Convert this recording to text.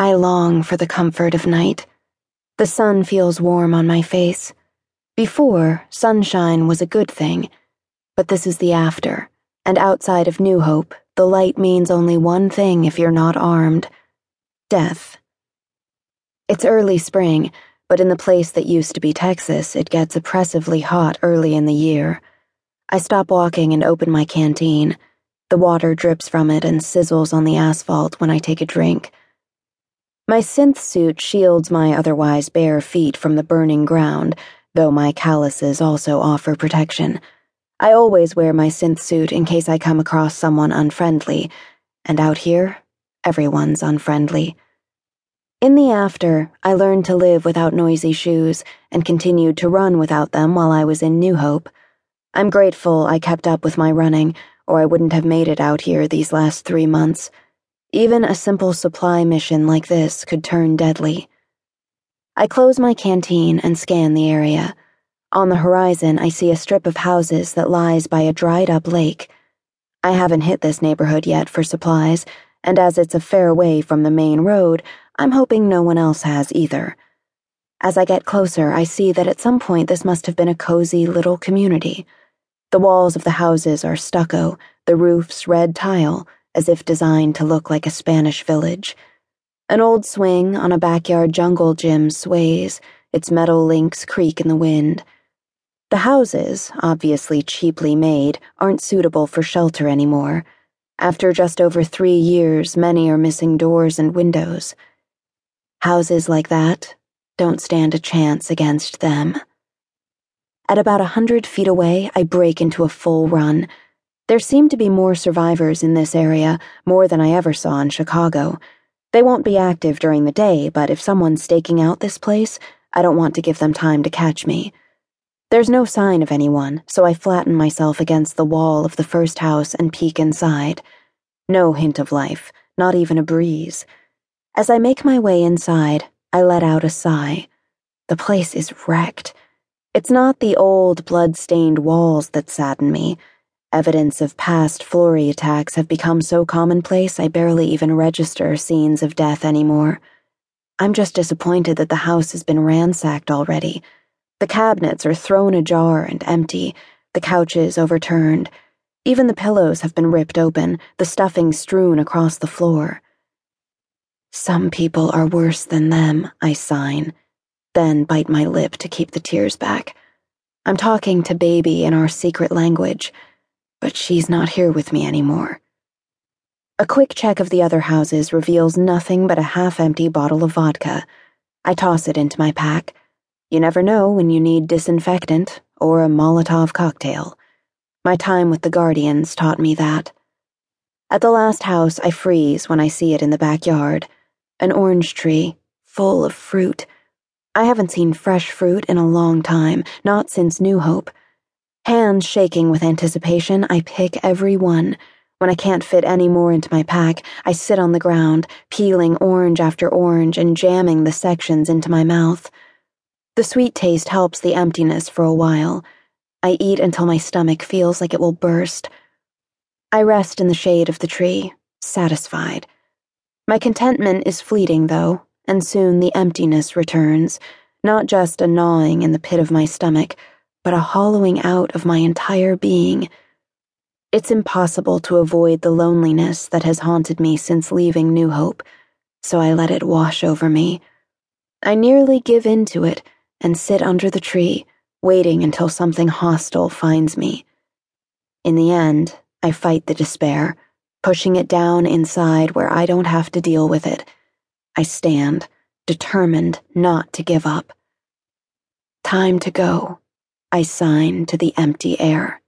I long for the comfort of night. The sun feels warm on my face. Before, sunshine was a good thing, but this is the after, and outside of New Hope, the light means only one thing if you're not armed death. It's early spring, but in the place that used to be Texas, it gets oppressively hot early in the year. I stop walking and open my canteen. The water drips from it and sizzles on the asphalt when I take a drink. My synth suit shields my otherwise bare feet from the burning ground, though my calluses also offer protection. I always wear my synth suit in case I come across someone unfriendly, and out here, everyone's unfriendly. In the after, I learned to live without noisy shoes and continued to run without them while I was in New Hope. I'm grateful I kept up with my running, or I wouldn't have made it out here these last three months. Even a simple supply mission like this could turn deadly. I close my canteen and scan the area. On the horizon, I see a strip of houses that lies by a dried up lake. I haven't hit this neighborhood yet for supplies, and as it's a fair way from the main road, I'm hoping no one else has either. As I get closer, I see that at some point this must have been a cozy little community. The walls of the houses are stucco, the roofs red tile as if designed to look like a Spanish village. An old swing on a backyard jungle gym sways, its metal links creak in the wind. The houses, obviously cheaply made, aren't suitable for shelter anymore. After just over three years, many are missing doors and windows. Houses like that don't stand a chance against them. At about a hundred feet away, I break into a full run. There seem to be more survivors in this area, more than I ever saw in Chicago. They won't be active during the day, but if someone's staking out this place, I don't want to give them time to catch me. There's no sign of anyone, so I flatten myself against the wall of the first house and peek inside. No hint of life, not even a breeze. As I make my way inside, I let out a sigh. The place is wrecked. It's not the old, blood stained walls that sadden me. Evidence of past Florae attacks have become so commonplace I barely even register scenes of death anymore. I'm just disappointed that the house has been ransacked already. The cabinets are thrown ajar and empty, the couches overturned. Even the pillows have been ripped open, the stuffing strewn across the floor. Some people are worse than them, I sign, then bite my lip to keep the tears back. I'm talking to Baby in our secret language but she's not here with me anymore. A quick check of the other houses reveals nothing but a half empty bottle of vodka. I toss it into my pack. You never know when you need disinfectant or a Molotov cocktail. My time with the Guardians taught me that. At the last house, I freeze when I see it in the backyard an orange tree, full of fruit. I haven't seen fresh fruit in a long time, not since New Hope. Hands shaking with anticipation, I pick every one. When I can't fit any more into my pack, I sit on the ground, peeling orange after orange and jamming the sections into my mouth. The sweet taste helps the emptiness for a while. I eat until my stomach feels like it will burst. I rest in the shade of the tree, satisfied. My contentment is fleeting, though, and soon the emptiness returns, not just a gnawing in the pit of my stomach but a hollowing out of my entire being. It's impossible to avoid the loneliness that has haunted me since leaving New Hope, so I let it wash over me. I nearly give in to it and sit under the tree, waiting until something hostile finds me. In the end, I fight the despair, pushing it down inside where I don't have to deal with it. I stand, determined not to give up. Time to go. I sign to the empty air.